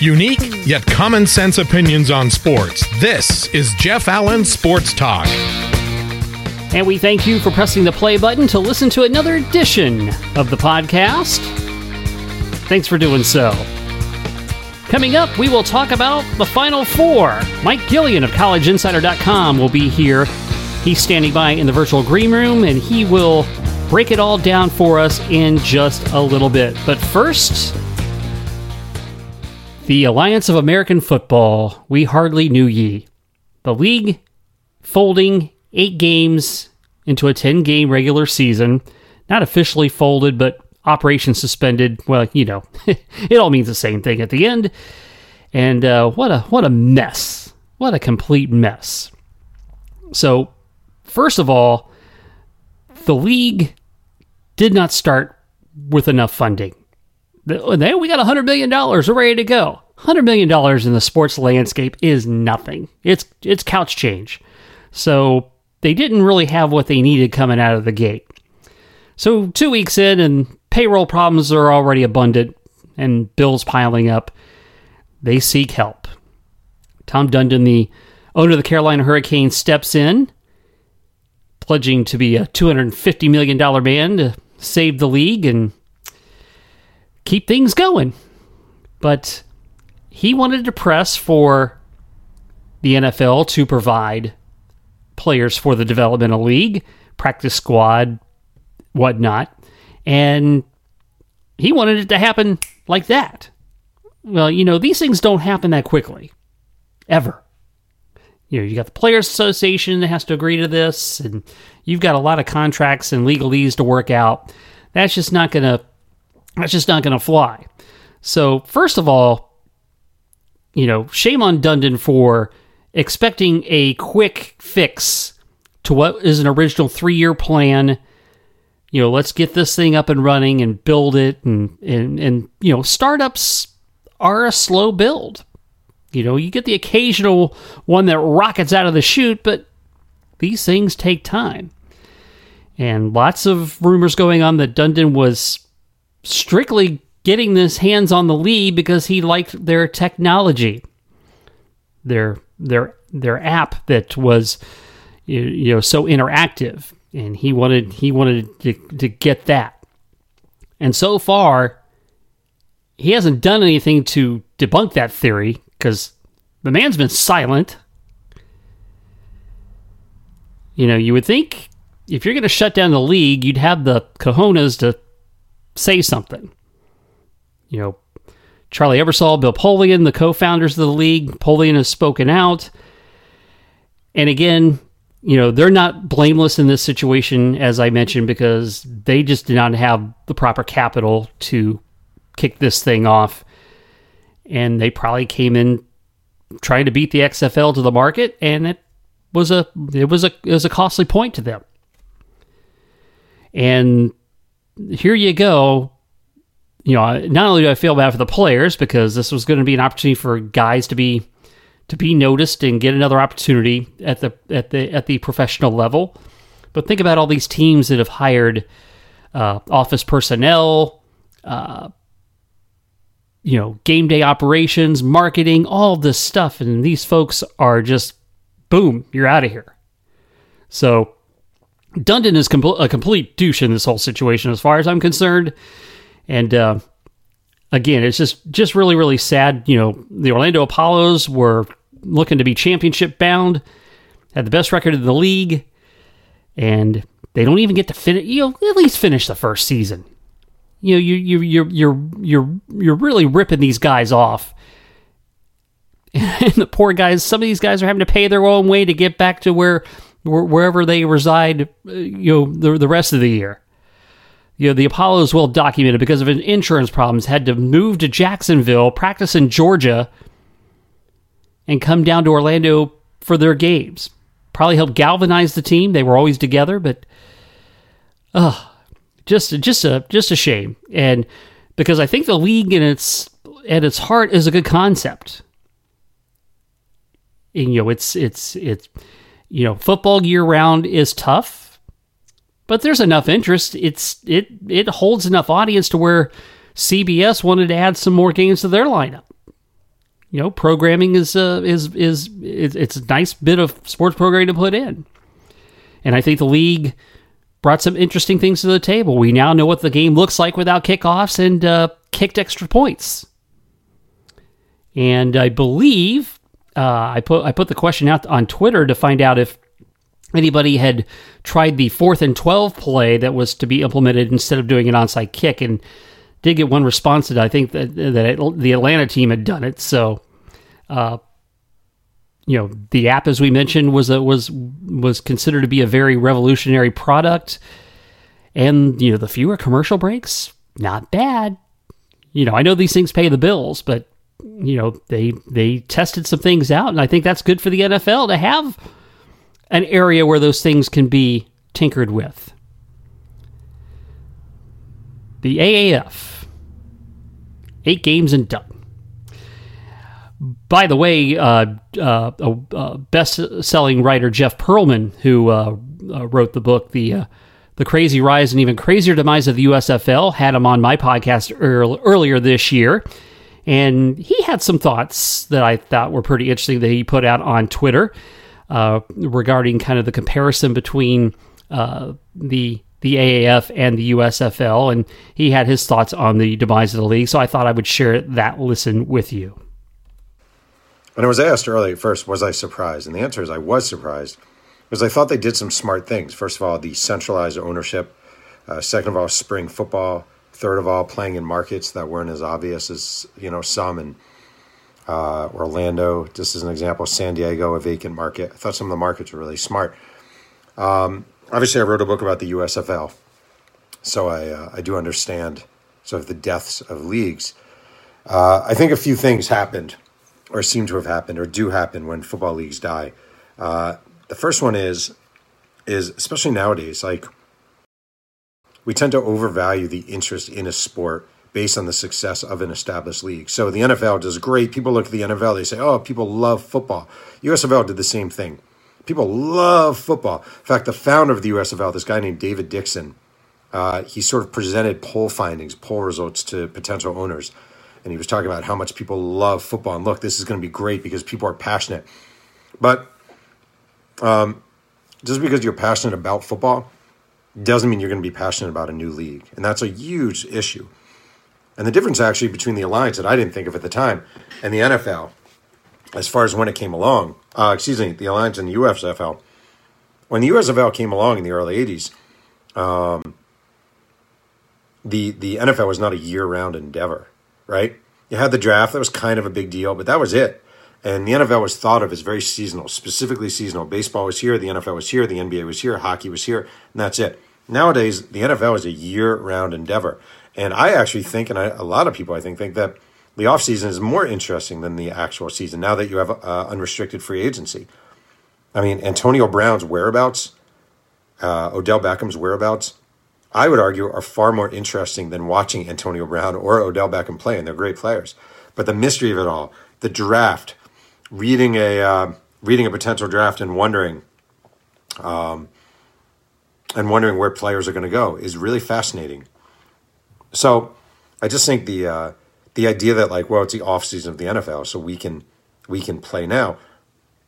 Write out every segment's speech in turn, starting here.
Unique yet common sense opinions on sports. This is Jeff Allen Sports Talk. And we thank you for pressing the play button to listen to another edition of the podcast. Thanks for doing so. Coming up, we will talk about the Final Four. Mike Gillian of CollegeInsider.com will be here. He's standing by in the virtual green room, and he will break it all down for us in just a little bit. But first, the Alliance of American Football, we hardly knew ye. The league folding eight games into a 10 game regular season. Not officially folded, but operation suspended. Well, you know, it all means the same thing at the end. And uh, what a what a mess! What a complete mess. So, first of all, the league did not start with enough funding. Then we got $100 million. We're ready to go. $100 million in the sports landscape is nothing. It's, it's couch change. So they didn't really have what they needed coming out of the gate. So two weeks in, and payroll problems are already abundant, and bills piling up. They seek help. Tom Dundon, the owner of the Carolina Hurricanes, steps in, pledging to be a $250 million man to save the league and keep things going. But he wanted to press for the NFL to provide players for the developmental league, practice squad, whatnot. And he wanted it to happen like that. Well, you know, these things don't happen that quickly, ever. You know, you got the Players Association that has to agree to this, and you've got a lot of contracts and legalese to work out. That's just not gonna. That's just not gonna fly. So, first of all, you know, shame on Dundon for expecting a quick fix to what is an original three-year plan you know, let's get this thing up and running and build it and and and you know, startups are a slow build. You know, you get the occasional one that rockets out of the chute, but these things take time. And lots of rumors going on that Dundon was strictly getting this hands on the lead because he liked their technology. Their their their app that was you know so interactive and he wanted he wanted to, to get that. And so far, he hasn't done anything to debunk that theory because the man's been silent. You know, you would think if you're going to shut down the league, you'd have the cojones to say something. You know, Charlie Ebersol, Bill Polian, the co-founders of the league, Polian has spoken out. And again, you know, they're not blameless in this situation, as I mentioned, because they just did not have the proper capital to kick this thing off. And they probably came in trying to beat the XFL to the market, and it was a it was a it was a costly point to them. And here you go. You know, not only do I feel bad for the players because this was going to be an opportunity for guys to be to be noticed and get another opportunity at the at the at the professional level. But think about all these teams that have hired uh, office personnel, uh, you know, game day operations, marketing, all this stuff, and these folks are just boom, you're out of here. So Dundon is a complete douche in this whole situation, as far as I'm concerned, and. Uh, again, it's just just really really sad. You know, the Orlando Apollos were looking to be championship bound, had the best record in the league, and they don't even get to finish. You know, at least finish the first season. You know, you you you're you're you're you're really ripping these guys off. And the poor guys, some of these guys are having to pay their own way to get back to where wherever they reside. Uh, you know, the the rest of the year you know, the Apollo is well documented because of insurance problems, had to move to Jacksonville, practice in Georgia, and come down to Orlando for their games. Probably helped galvanize the team. They were always together, but uh, just just a just a shame. And because I think the league in its at its heart is a good concept. And, you know, it's it's it's you know, football year round is tough but there's enough interest. It's it it holds enough audience to where CBS wanted to add some more games to their lineup. you know, programming is uh, is is it's, a nice bit of sports programming to put in. And I think the league brought some interesting things to the table. We now know what the game looks like without kickoffs and uh, kicked extra points. And I believe uh, I put I put the question out on Twitter to find out if anybody had tried the fourth and twelve play that was to be implemented instead of doing an onside kick, and did get one response that I think that that the Atlanta team had done it. So, uh, you know, the app as we mentioned was a, was was considered to be a very revolutionary product, and you know the fewer commercial breaks, not bad. You know, I know these things pay the bills, but you know they they tested some things out, and I think that's good for the NFL to have an area where those things can be tinkered with. The AAF, eight games and done. By the way, uh, uh, uh, best-selling writer Jeff Pearlman, who uh, uh, wrote the book "The uh, The Crazy Rise and Even Crazier Demise of the USFL," had him on my podcast earl- earlier this year, and he had some thoughts that I thought were pretty interesting that he put out on Twitter regarding kind of the comparison between the the AAF and the USFL, and he had his thoughts on the demise of the league. So I thought I would share that listen with you. When I was asked earlier, first, was I surprised? And the answer is I was surprised because I thought they did some smart things. First of all, the centralized ownership. Uh, second of all, spring football. Third of all, playing in markets that weren't as obvious as you know some in uh, Orlando. Just as an example, San Diego, a vacant market. I thought some of the markets were really smart. Um, obviously, I wrote a book about the USFL, so I uh, I do understand sort of the deaths of leagues. Uh, I think a few things happened or seem to have happened or do happen when football leagues die. Uh, the first one is is especially nowadays like we tend to overvalue the interest in a sport based on the success of an established league. So the NFL does great. People look at the NFL, they say, "Oh, people love football." USFL did the same thing. People love football. In fact, the founder of the USFL, this guy named David Dixon, uh, he sort of presented poll findings, poll results to potential owners and he was talking about how much people love football. And look, this is going to be great because people are passionate. But um, just because you're passionate about football doesn't mean you're going to be passionate about a new league. And that's a huge issue. And the difference actually between the alliance that I didn't think of at the time and the NFL, as far as when it came along, uh, excuse me, the alliance and the USFL, when the USFL came along in the early 80s, um, the, the NFL was not a year round endeavor right? You had the draft, that was kind of a big deal, but that was it. And the NFL was thought of as very seasonal, specifically seasonal. Baseball was here, the NFL was here, the NBA was here, hockey was here, and that's it. Nowadays, the NFL is a year round endeavor. And I actually think, and I, a lot of people I think, think that the offseason is more interesting than the actual season now that you have uh, unrestricted free agency. I mean, Antonio Brown's whereabouts, uh, Odell Beckham's whereabouts, I would argue, are far more interesting than watching Antonio Brown or Odell Beckham play, and they're great players. But the mystery of it all, the draft, reading a uh, reading a potential draft and wondering, um, and wondering where players are going to go is really fascinating. So, I just think the uh, the idea that like, well, it's the off season of the NFL, so we can we can play now.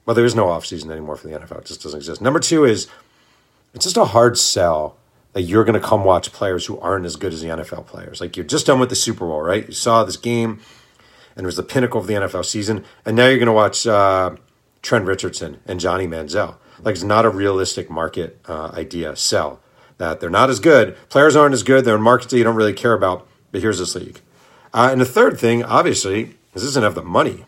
Well, there is no off season anymore for the NFL; it just doesn't exist. Number two is it's just a hard sell that you're going to come watch players who aren't as good as the NFL players. Like you're just done with the Super Bowl, right? You saw this game, and it was the pinnacle of the NFL season, and now you're going to watch uh, Trent Richardson and Johnny Manziel. Like it's not a realistic market uh, idea. Sell that they're not as good. Players aren't as good. They're in markets that you don't really care about. But here's this league. Uh, and the third thing, obviously, is this doesn't have the money.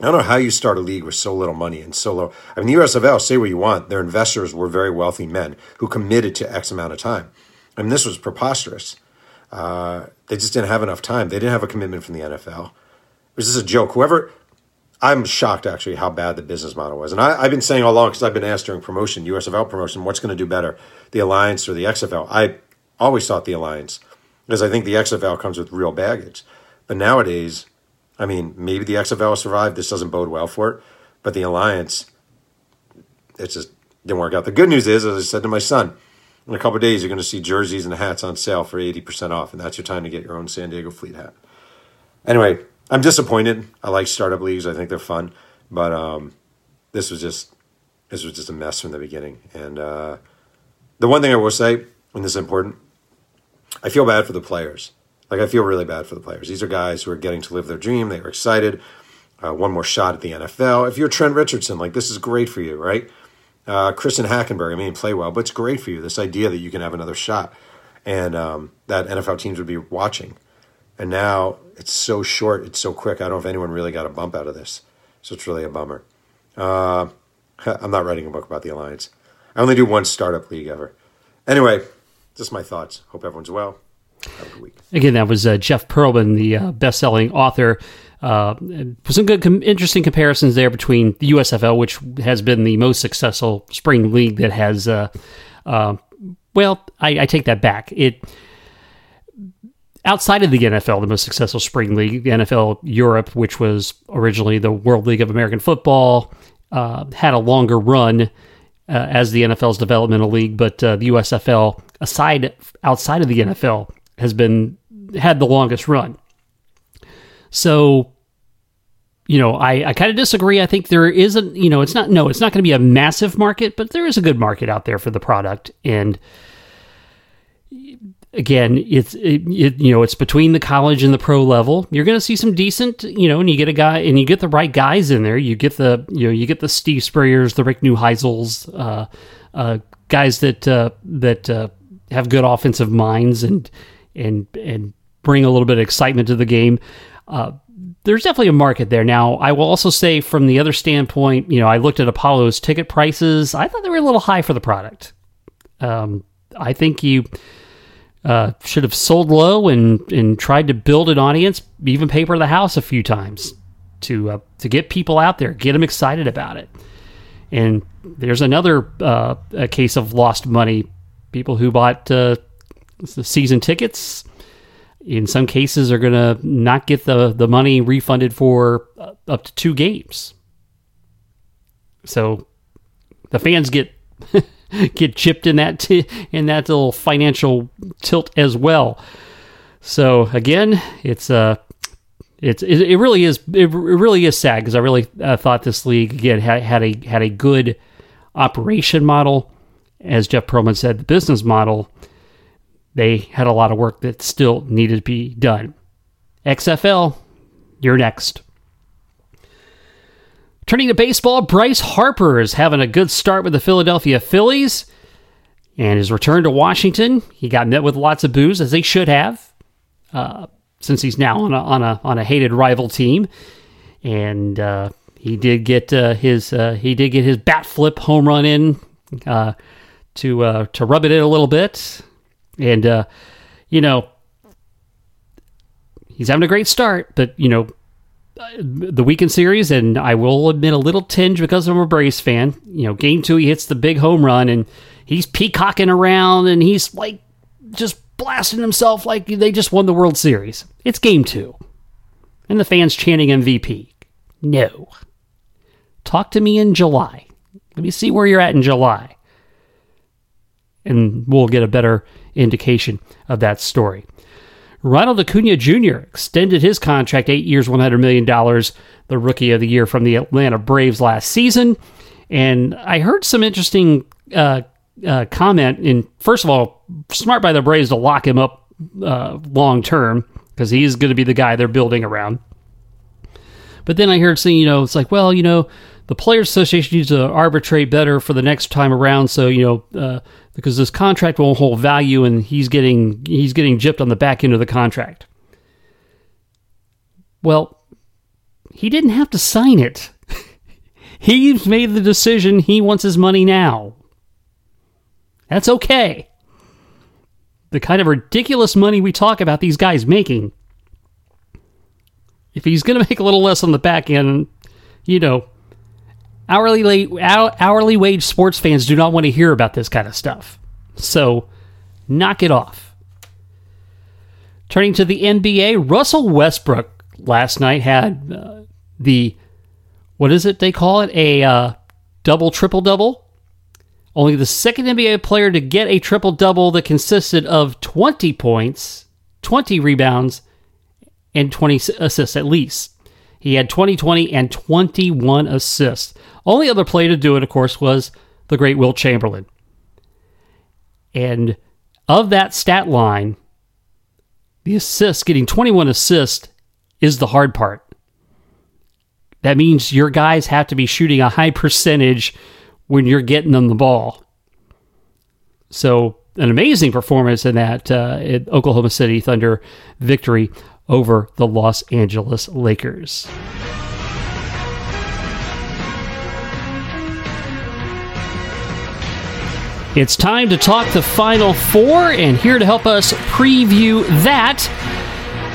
I don't know how you start a league with so little money and so low. I mean, the USFL, say what you want, their investors were very wealthy men who committed to X amount of time. I mean, this was preposterous. Uh, they just didn't have enough time. They didn't have a commitment from the NFL. It was just a joke. Whoever, I'm shocked actually how bad the business model was. And I, have been saying all along, because I've been asked during promotion, USFL promotion, what's going to do better, the Alliance or the XFL? I always thought the Alliance, because I think the XFL comes with real baggage. But nowadays, I mean, maybe the XFL survived. This doesn't bode well for it. But the Alliance, it just didn't work out. The good news is, as I said to my son, in a couple days, you're going to see jerseys and hats on sale for 80% off, and that's your time to get your own San Diego Fleet hat. Anyway, I'm disappointed. I like startup leagues. I think they're fun, but um, this was just this was just a mess from the beginning. And uh, the one thing I will say, and this is important, I feel bad for the players. Like I feel really bad for the players. These are guys who are getting to live their dream. They were excited. Uh, one more shot at the NFL. If you're Trent Richardson, like this is great for you, right? Uh, Christian Hackenberg, I mean, play well, but it's great for you. This idea that you can have another shot, and um, that NFL teams would be watching. And now it's so short, it's so quick. I don't know if anyone really got a bump out of this, so it's really a bummer. Uh, I'm not writing a book about the alliance. I only do one startup league ever. Anyway, just my thoughts. Hope everyone's well. Have a good week. Again, that was uh, Jeff Pearlman, the uh, best-selling author. Uh, some good, com- interesting comparisons there between the USFL, which has been the most successful spring league that has. Uh, uh, well, I, I take that back. It outside of the NFL, the most successful spring league, the NFL Europe, which was originally the World League of American Football, uh, had a longer run uh, as the NFL's developmental league, but uh, the USFL, aside outside of the NFL, has been had the longest run. So, you know, I, I kind of disagree. I think there isn't, you know, it's not, no, it's not going to be a massive market, but there is a good market out there for the product. And again, it's, it, it, you know, it's between the college and the pro level. You're going to see some decent, you know, and you get a guy and you get the right guys in there. You get the, you know, you get the Steve Spurriers, the Rick Neuheisels, uh, uh, guys that, uh, that, uh, have good offensive minds and, and, and bring a little bit of excitement to the game. Uh, there's definitely a market there. Now, I will also say from the other standpoint, you know, I looked at Apollo's ticket prices. I thought they were a little high for the product. Um, I think you uh, should have sold low and and tried to build an audience, even paper the house a few times to uh, to get people out there, get them excited about it. And there's another uh, a case of lost money. People who bought uh, the season tickets in some cases are going to not get the, the money refunded for uh, up to two games. So the fans get get chipped in that t- in that little financial tilt as well. So again, it's uh it's it, it really is it really is sad because I really uh, thought this league again had, had a had a good operation model, as Jeff Pearlman said, the business model they had a lot of work that still needed to be done. XFL, you're next. Turning to baseball, Bryce Harper is having a good start with the Philadelphia Phillies and his return to Washington. He got met with lots of boos, as they should have, uh, since he's now on a, on a on a hated rival team. And uh, he did get uh, his uh, he did get his bat flip home run in uh, to uh, to rub it in a little bit. And, you know, he's having a great start, but, you know, the weekend series, and I will admit a little tinge because I'm a Braves fan. You know, game two, he hits the big home run and he's peacocking around and he's like just blasting himself like they just won the World Series. It's game two. And the fans chanting MVP. No. Talk to me in July. Let me see where you're at in July. And we'll get a better indication of that story. Ronald Acuna Jr. extended his contract eight years, $100 million, the rookie of the year from the Atlanta Braves last season. And I heard some interesting uh, uh, comment. In first of all, smart by the Braves to lock him up uh, long term because he's going to be the guy they're building around. But then I heard saying, you know, it's like, well, you know, the Players Association needs to arbitrate better for the next time around. So you know, uh, because this contract won't hold value, and he's getting he's getting gypped on the back end of the contract. Well, he didn't have to sign it. He's made the decision. He wants his money now. That's okay. The kind of ridiculous money we talk about these guys making. If he's going to make a little less on the back end, you know, hourly hourly wage sports fans do not want to hear about this kind of stuff. So, knock it off. Turning to the NBA, Russell Westbrook last night had uh, the what is it they call it a uh, double triple double. Only the second NBA player to get a triple double that consisted of 20 points, 20 rebounds, and 20 assists at least. He had 20 20 and 21 assists. Only other player to do it, of course, was the great Wilt Chamberlain. And of that stat line, the assists, getting 21 assists, is the hard part. That means your guys have to be shooting a high percentage when you're getting them the ball. So, an amazing performance in that uh, Oklahoma City Thunder victory over the Los Angeles Lakers. It's time to talk the Final Four, and here to help us preview that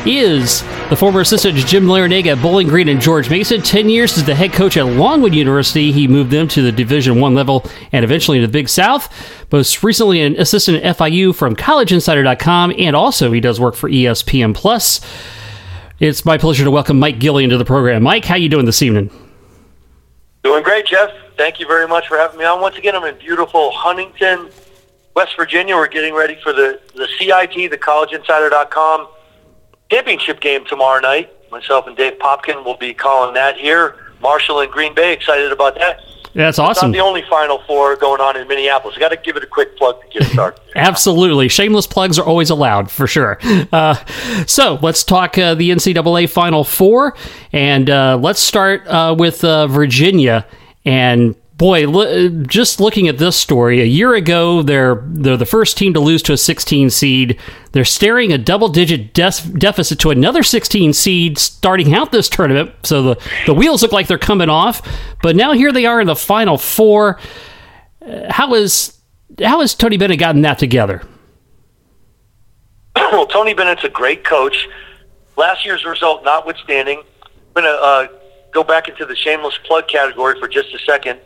is the former assistant Jim Larrañaga at Bowling Green and George Mason. Ten years as the head coach at Longwood University. He moved them to the Division One level and eventually to the Big South. Most recently, an assistant at FIU from CollegeInsider.com, and also he does work for ESPN Plus. It's my pleasure to welcome Mike Gillian to the program. Mike, how you doing this evening? Doing great, Jeff. Thank you very much for having me on. Once again, I'm in beautiful Huntington, West Virginia. We're getting ready for the, the CIT, the CollegeInsider.com championship game tomorrow night. Myself and Dave Popkin will be calling that here. Marshall and Green Bay, excited about that. Yeah, That's awesome. It's not the only Final Four going on in Minneapolis. I got to give it a quick plug to get started. Absolutely, shameless plugs are always allowed for sure. Uh, so let's talk uh, the NCAA Final Four, and uh, let's start uh, with uh, Virginia and boy, just looking at this story, a year ago, they're they're the first team to lose to a 16 seed. They're staring a double-digit de- deficit to another 16 seed starting out this tournament. So the the wheels look like they're coming off. But now here they are in the final four. Uh, how is how has Tony Bennett gotten that together? well, Tony Bennett's a great coach. Last year's result notwithstanding, I'm going uh, go back into the shameless plug category for just a second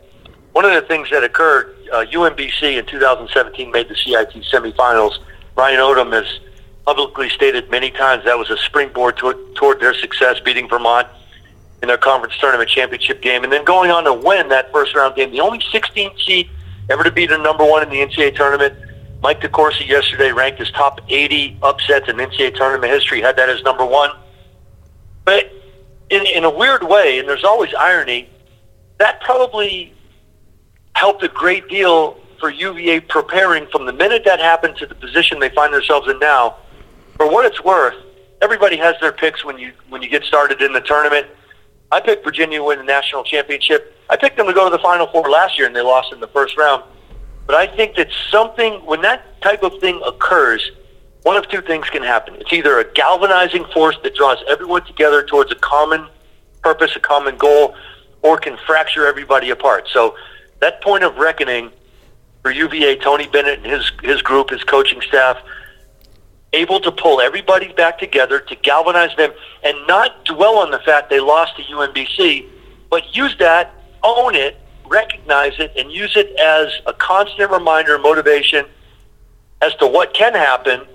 one of the things that occurred, uh, UMBC in 2017 made the CIT semifinals. Ryan Odom has publicly stated many times that was a springboard to, toward their success, beating Vermont in their conference tournament championship game, and then going on to win that first round game. The only 16 seed ever to beat a number one in the NCAA tournament. Mike DeCourcy yesterday ranked his top 80 upsets in NCAA tournament history, had that as number one. But in, in a weird way, and there's always irony, that probably helped a great deal for UVA preparing from the minute that happened to the position they find themselves in now. For what it's worth, everybody has their picks when you when you get started in the tournament. I picked Virginia to win the national championship. I picked them to go to the Final Four last year, and they lost in the first round. But I think that something, when that type of thing occurs, one of two things can happen. It's either a galvanizing force that draws everyone together towards a common purpose, a common goal, or can fracture everybody apart. So that point of reckoning for UVA, Tony Bennett and his his group, his coaching staff, able to pull everybody back together to galvanize them and not dwell on the fact they lost to UMBC, but use that, own it, recognize it, and use it as a constant reminder and motivation as to what can happen.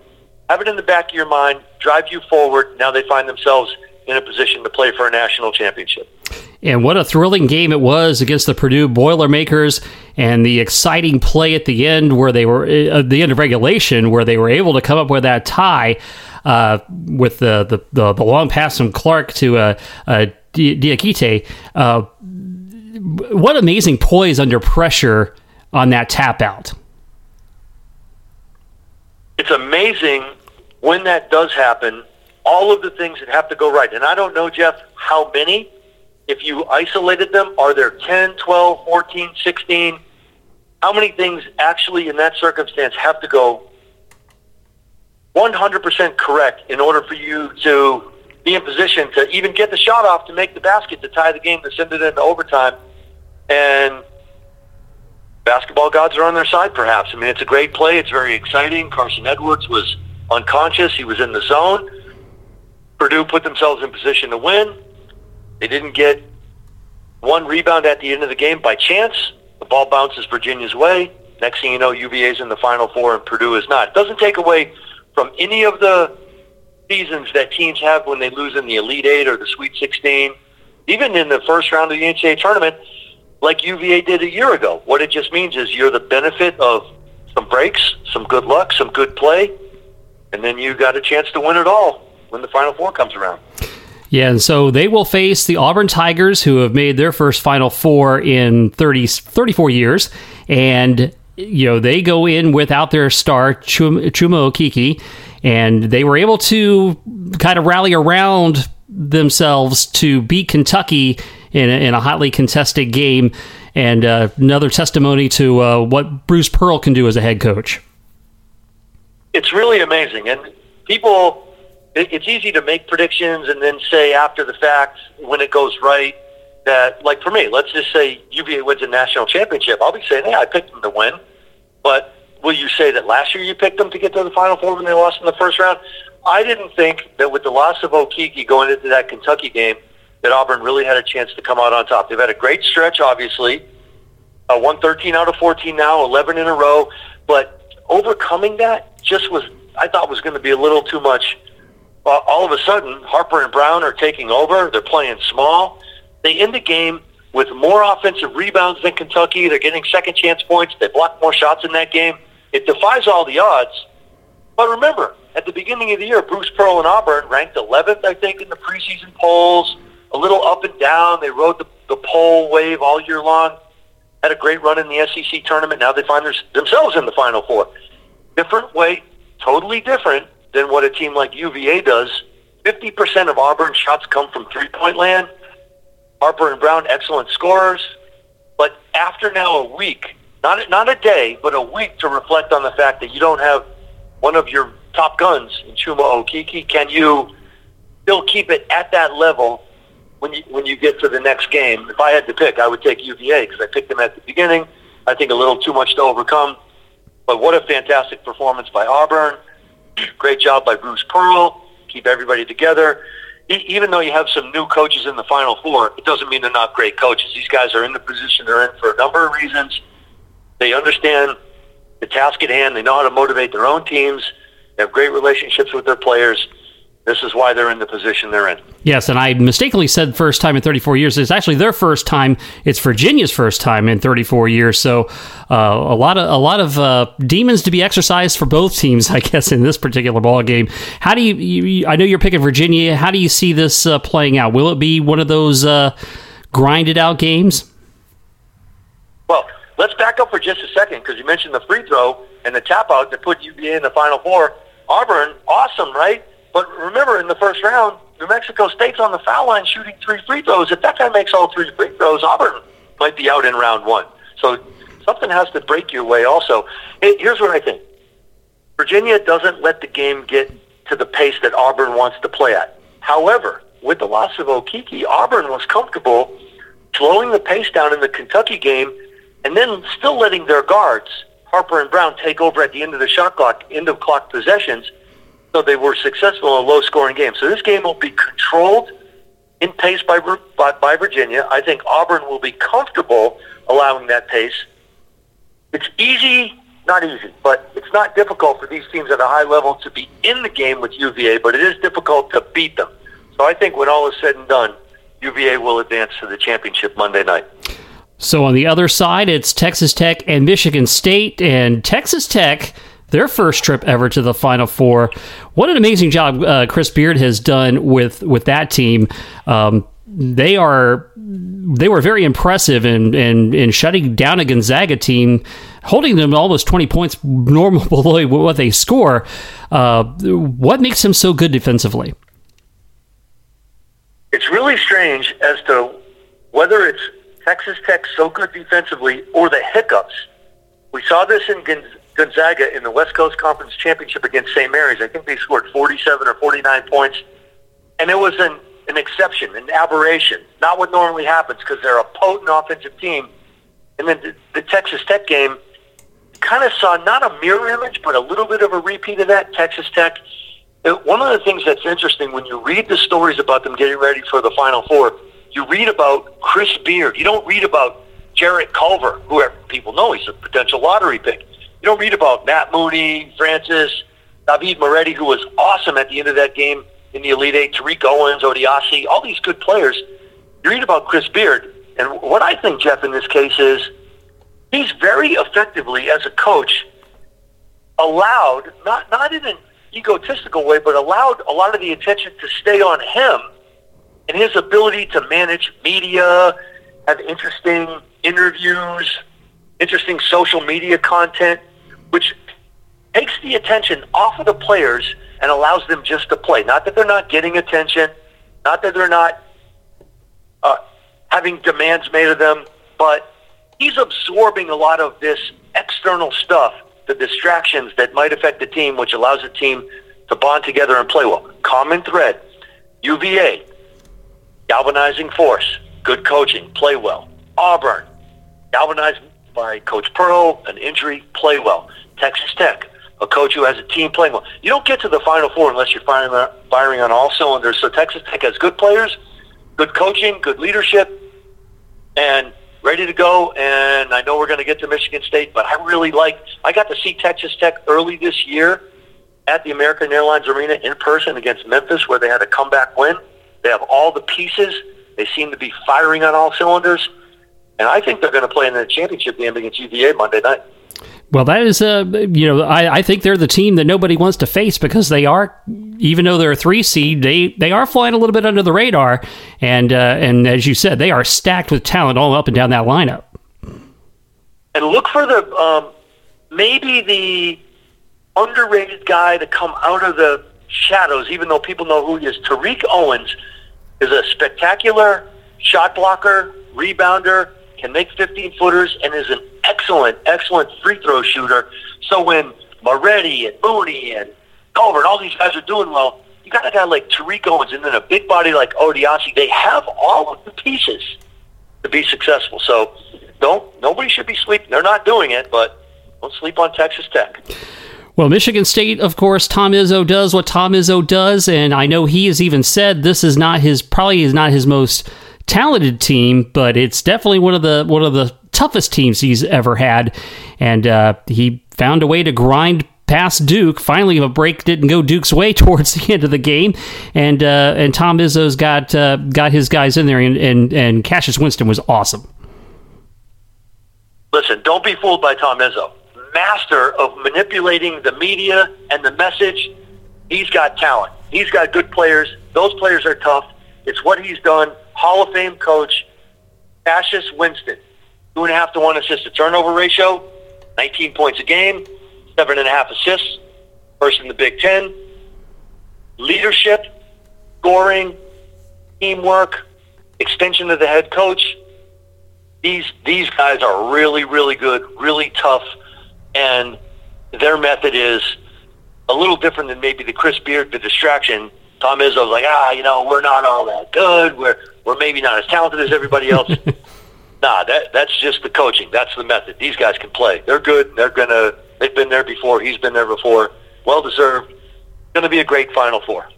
Have it in the back of your mind, drive you forward. Now they find themselves in a position to play for a national championship. And what a thrilling game it was against the Purdue Boilermakers, and the exciting play at the end where they were at uh, the end of regulation, where they were able to come up with that tie uh, with the, the, the the long pass from Clark to uh, uh, Diakite. Uh, what amazing poise under pressure on that tap out. It's amazing when that does happen all of the things that have to go right. And I don't know, Jeff, how many. If you isolated them, are there 10, 12, 14, 16? How many things actually in that circumstance have to go 100% correct in order for you to be in position to even get the shot off to make the basket to tie the game to send it into overtime? And basketball gods are on their side, perhaps. I mean, it's a great play. It's very exciting. Carson Edwards was unconscious. He was in the zone. Purdue put themselves in position to win. They didn't get one rebound at the end of the game by chance. The ball bounces Virginia's way. Next thing you know, UVA's in the Final Four and Purdue is not. It doesn't take away from any of the seasons that teams have when they lose in the Elite Eight or the Sweet 16, even in the first round of the NCAA tournament, like UVA did a year ago. What it just means is you're the benefit of some breaks, some good luck, some good play, and then you got a chance to win it all when the Final Four comes around. Yeah, and so they will face the Auburn Tigers, who have made their first Final Four in 30, 34 years. And, you know, they go in without their star, Chuma, Chuma Okeke, and they were able to kind of rally around themselves to beat Kentucky in a, in a hotly contested game. And uh, another testimony to uh, what Bruce Pearl can do as a head coach. It's really amazing. And people it's easy to make predictions and then say after the fact when it goes right that, like for me, let's just say UVA wins a national championship. I'll be saying, hey, I picked them to win. But will you say that last year you picked them to get to the Final Four when they lost in the first round? I didn't think that with the loss of Okeke going into that Kentucky game, that Auburn really had a chance to come out on top. They've had a great stretch, obviously. Uh, won 13 out of 14 now, 11 in a row. But overcoming that just was, I thought, was going to be a little too much well, all of a sudden, Harper and Brown are taking over. They're playing small. They end the game with more offensive rebounds than Kentucky. They're getting second chance points. They block more shots in that game. It defies all the odds. But remember, at the beginning of the year, Bruce Pearl and Auburn ranked 11th, I think, in the preseason polls. A little up and down. They rode the, the poll wave all year long. Had a great run in the SEC tournament. Now they find themselves in the Final Four. Different way, totally different than what a team like UVA does. 50% of Auburn's shots come from three-point land. Harper and Brown, excellent scorers. But after now a week, not, a, not a day, but a week to reflect on the fact that you don't have one of your top guns in Chuma Okeke, can you still keep it at that level when you when you get to the next game? If I had to pick, I would take UVA because I picked them at the beginning. I think a little too much to overcome. But what a fantastic performance by Auburn. Great job by Bruce Pearl. Keep everybody together. even though you have some new coaches in the Final Four, it doesn't mean they're not great coaches. These guys are in the position they're in for a number of reasons. They understand the task at hand. They know how to motivate their own teams. They have great relationships with their players this is why they're in the position they're in. Yes, and I mistakenly said first time in 34 years. It's actually their first time. It's Virginia's first time in 34 years. So uh, a lot of a lot of uh, demons to be exercised for both teams, I guess, in this particular ball game. How do you, you I know you're picking Virginia. How do you see this uh, playing out? Will it be one of those uh, grinded out games? Well, let's back up for just a second because you mentioned the free throw and the tap out that put UVA in the Final Four. Auburn, awesome, right? But remember, in the first round, New Mexico State's on the foul line shooting three free throws. If that guy makes all three free throws, Auburn might be out in round one. So something has to break your way also. Here's what I think. Virginia doesn't let the game get to the pace that Auburn wants to play at. However, with the loss of Okeke, Auburn was comfortable slowing the pace down in the Kentucky game and then still letting their guards, Harper and Brown, take over at the end of the shot clock, end of clock possessions – so they were successful in a low-scoring game. So this game will be controlled in pace by, by, by Virginia. I think Auburn will be comfortable allowing that pace. It's easy, not easy, but it's not difficult for these teams at a high level to be in the game with UVA, but it is difficult to beat them. So I think when all is said and done, UVA will advance to the championship Monday night. So on the other side, it's Texas Tech and Michigan State, and Texas Tech – their first trip ever to the Final Four. What an amazing job uh, Chris Beard has done with with that team. Um, they are they were very impressive in, in in shutting down a Gonzaga team, holding them almost twenty points normal below what they score. Uh, what makes them so good defensively? It's really strange as to whether it's Texas Tech so good defensively or the hiccups. We saw this in Gonzaga in the West Coast Conference Championship against St. Mary's. I think they scored 47 or 49 points. And it was an, an exception, an aberration, not what normally happens because they're a potent offensive team. And then the, the Texas Tech game kind of saw not a mirror image, but a little bit of a repeat of that. Texas Tech. One of the things that's interesting when you read the stories about them getting ready for the Final Four, you read about Chris Beard. You don't read about Jarrett Culver, who people know he's a potential lottery pick. You don't read about Matt Mooney, Francis, David Moretti, who was awesome at the end of that game in the Elite Eight, Tariq Owens, Odiase, all these good players. You read about Chris Beard, and what I think, Jeff, in this case is he's very effectively, as a coach, allowed, not, not in an egotistical way, but allowed a lot of the attention to stay on him and his ability to manage media, have interesting interviews, interesting social media content, which takes the attention off of the players and allows them just to play. Not that they're not getting attention, not that they're not uh, having demands made of them, but he's absorbing a lot of this external stuff, the distractions that might affect the team, which allows the team to bond together and play well. Common thread, UVA, galvanizing force, good coaching, play well. Auburn, galvanized by Coach Pearl, an injury, play well. Texas Tech, a coach who has a team playing well. You don't get to the Final Four unless you're firing, firing on all cylinders. So Texas Tech has good players, good coaching, good leadership, and ready to go. And I know we're going to get to Michigan State, but I really like. I got to see Texas Tech early this year at the American Airlines Arena in person against Memphis, where they had a comeback win. They have all the pieces. They seem to be firing on all cylinders. And I think they're going to play in the championship game against UVA Monday night. Well, that is, uh, you know, I, I think they're the team that nobody wants to face because they are, even though they're a three seed, they they are flying a little bit under the radar, and uh, and as you said, they are stacked with talent all up and down that lineup. And look for the um, maybe the underrated guy to come out of the shadows, even though people know who he is. Tariq Owens is a spectacular shot blocker, rebounder, can make 15 footers, and is an excellent, excellent free throw shooter. So when Moretti and Mooney and Culver and all these guys are doing well, you got a guy like Tariq Owens and then a big body like Odiase. They have all of the pieces to be successful. So don't nobody should be sleeping. They're not doing it, but don't sleep on Texas Tech. Well, Michigan State, of course, Tom Izzo does what Tom Izzo does, and I know he has even said this is not his probably is not his most talented team, but it's definitely one of the one of the toughest teams he's ever had. And uh, he found a way to grind past Duke. Finally, a break didn't go Duke's way towards the end of the game, and uh, and Tom Izzo's got uh, got his guys in there, and, and and Cassius Winston was awesome. Listen, don't be fooled by Tom Izzo. Master of manipulating the media and the message. He's got talent. He's got good players. Those players are tough. It's what he's done. Hall of Fame coach Cassius Winston, two and a half to one assist to turnover ratio, 19 points a game, seven and a half assists, first in the Big Ten. Leadership, scoring, teamwork, extension of the head coach. These these guys are really really good, really tough, and their method is a little different than maybe the Chris Beard, the distraction. Tom Izzo's like, ah, you know, we're not all that good. We're we're maybe not as talented as everybody else. nah, that that's just the coaching. That's the method. These guys can play. They're good. They're gonna. They've been there before. He's been there before. Well deserved. Going to be a great Final Four.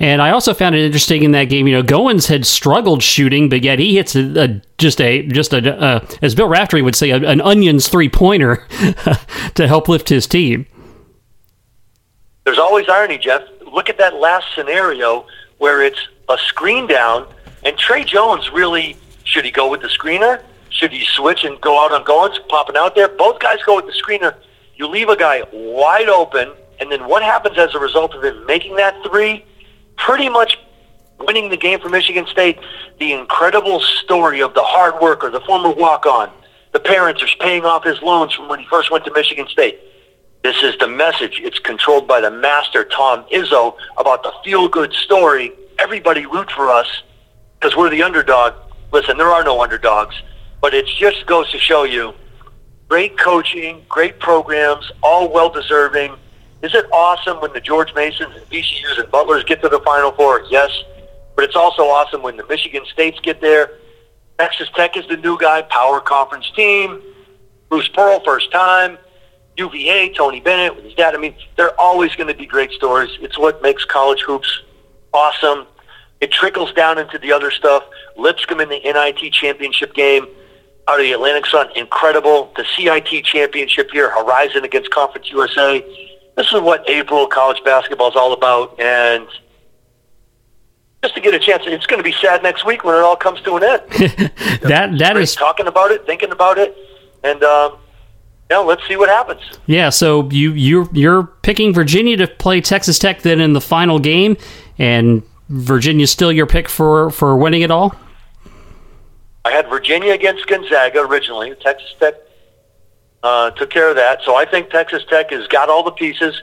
And I also found it interesting in that game. You know, Goins had struggled shooting, but yet he hits a, a just a just a uh, as Bill Raftery would say, a, an onions three pointer to help lift his team. There's always irony, Jeff. Look at that last scenario where it's a screen down, and Tre Jones really should he go with the screener? Should he switch and go out on Goins, popping out there? Both guys go with the screener. You leave a guy wide open, and then what happens as a result of him making that three? Pretty much winning the game for Michigan State. The incredible story of the hard worker, the former walk-on. The parents are paying off his loans from when he first went to Michigan State. This is the message. It's controlled by the master, Tom Izzo, about the feel-good story. Everybody root for us because we're the underdog. Listen, there are no underdogs, but it just goes to show you great coaching, great programs, all well-deserving. Is it awesome when the George Masons and VCUs and Butlers get to the Final Four? Yes. But it's also awesome when the Michigan States get there. Texas Tech is the new guy, power conference team. Bruce Pearl, first time. UVA, Tony Bennett with his dad. I mean, they're always going to be great stories. It's what makes college hoops awesome. It trickles down into the other stuff. Lipscomb in the NIT championship game out of the Atlantic Sun, incredible. The CIT championship here, Horizon against Conference USA. This is what April college basketball is all about. And just to get a chance, it's going to be sad next week when it all comes to an end. that that is talking about it, thinking about it, and um, yeah, let's see what happens. Yeah, so you you you're picking Virginia to play Texas Tech then in the final game, and Virginia's still your pick for for winning it all. I had Virginia against Gonzaga originally. Texas Tech uh, took care of that, so I think Texas Tech has got all the pieces.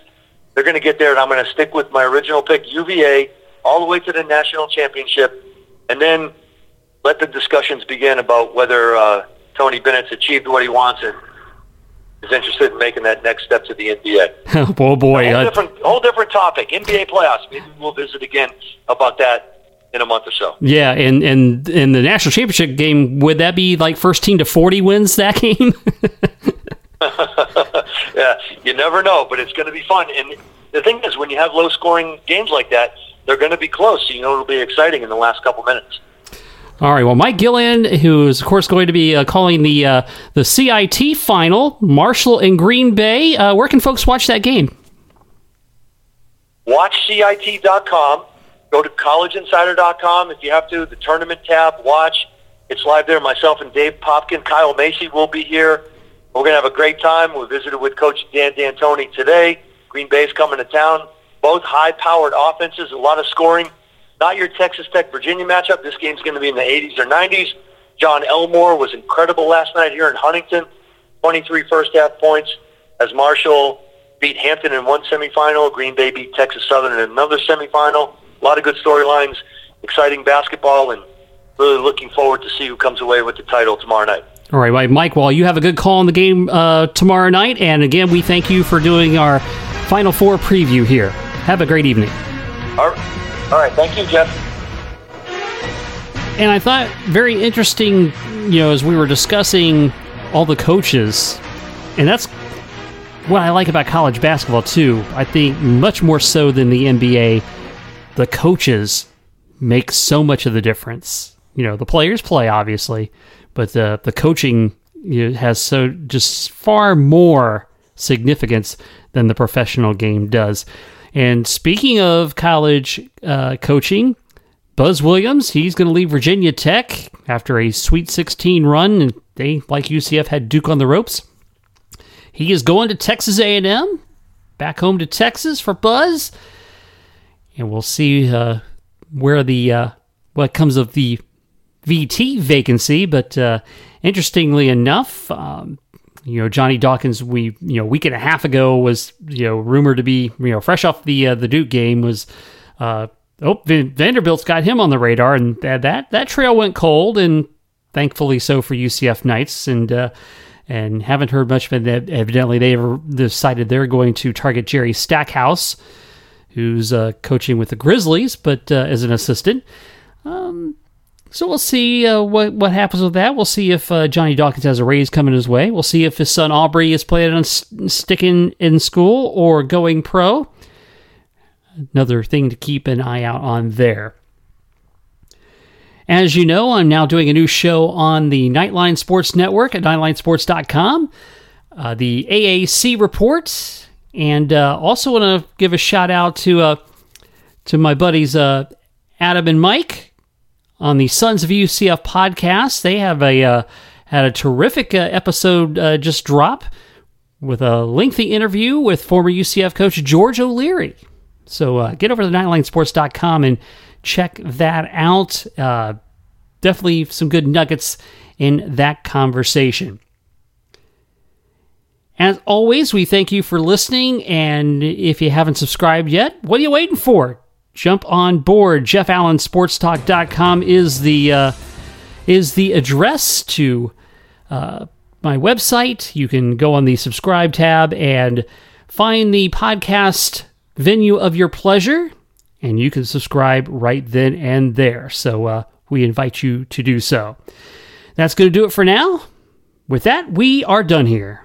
They're going to get there, and I'm going to stick with my original pick, UVA, all the way to the national championship, and then let the discussions begin about whether uh, Tony Bennett's achieved what he wants is interested in making that next step to the NBA. oh boy, a whole different, whole different topic. NBA playoffs. Maybe we'll visit again about that in a month or so. yeah, and and in the national championship game, would that be like first team to forty wins that game? yeah, you never know, but it's going to be fun. And the thing is, when you have low scoring games like that, they're going to be close. So you know it'll be exciting in the last couple minutes. All right. Well, Mike Gillian, who is of course going to be uh, calling the uh, the CIT final, Marshall and Green Bay. Uh, where can folks watch that game? WatchCIT.com. Go to collegeinsider.com if you have to. The tournament tab. Watch. It's live there. Myself and Dave Popkin, Kyle Macy will be here. We're going to have a great time. We visited with Coach Dan D'Antoni today. Green Bay's coming to town. Both high-powered offenses, a lot of scoring. Not your Texas Tech Virginia matchup. This game's going to be in the 80s or 90s. Jon Elmore was incredible last night here in Huntington. 23 first half points as Marshall beat Hampton in one semifinal. Green Bay beat Texas Southern in another semifinal. A lot of good storylines, exciting basketball, and really looking forward to see who comes away with the title tomorrow night. All right, Mike. Well, you have a good call in the game uh, tomorrow night, and again, we thank you for doing our Final Four preview here. Have a great evening. All right, All right thank you, Jeff. And I thought very interesting, you know, as we were discussing all the coaches, and that's what I like about college basketball too. I think much more so than the NBA, the coaches make so much of the difference. You know, the players play obviously, but the the coaching you know, has so just far more significance than the professional game does. And speaking of college uh, coaching, Buzz Williams, he's going to leave Virginia Tech after a Sweet 16 run, and they, like UCF, had Duke on the ropes. He is going to Texas A&M, back home to Texas for Buzz, and we'll see uh, where the uh, what comes of the VT vacancy. But uh, interestingly enough, um, you know Johnny Dawkins, we you know week and a half ago was you know rumored to be you know fresh off the uh, the Duke game was. Uh, oh, Vanderbilt's got him on the radar, and that that, that trail went cold, and thankfully so for UCF Knights, and uh, and haven't heard much of it. Evidently, they decided they're going to target Jerry Stackhouse, who's uh, coaching with the Grizzlies, but uh, as an assistant. Um, so we'll see uh, what what happens with that. We'll see if uh, Johnny Dawkins has a raise coming his way. We'll see if his son Aubrey is planning on st- sticking in school or going pro another thing to keep an eye out on there. As you know, I'm now doing a new show on the Nightline Sports Network at nightlinesports.com, uh, the AAC report, and uh, also want to give a shout out to uh, to my buddies uh, Adam and Mike on the Sons of UCF podcast. They have a uh, had a terrific uh, episode just drop with a lengthy interview with former UCF coach George O'Leary. So uh, get over to nightlinesports.com and check that out. Uh, definitely some good nuggets in that conversation. As always, we thank you for listening. And if you haven't subscribed yet, what are you waiting for? Jump on board. JeffAllenSportsTalk.com is the uh, is the address to uh, my website. You can go on the subscribe tab and find the podcast venue of your pleasure, and you can subscribe right then and there. So uh, we invite you to do so. That's going to do it for now. With that, we are done here.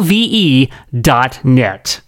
V E dot net.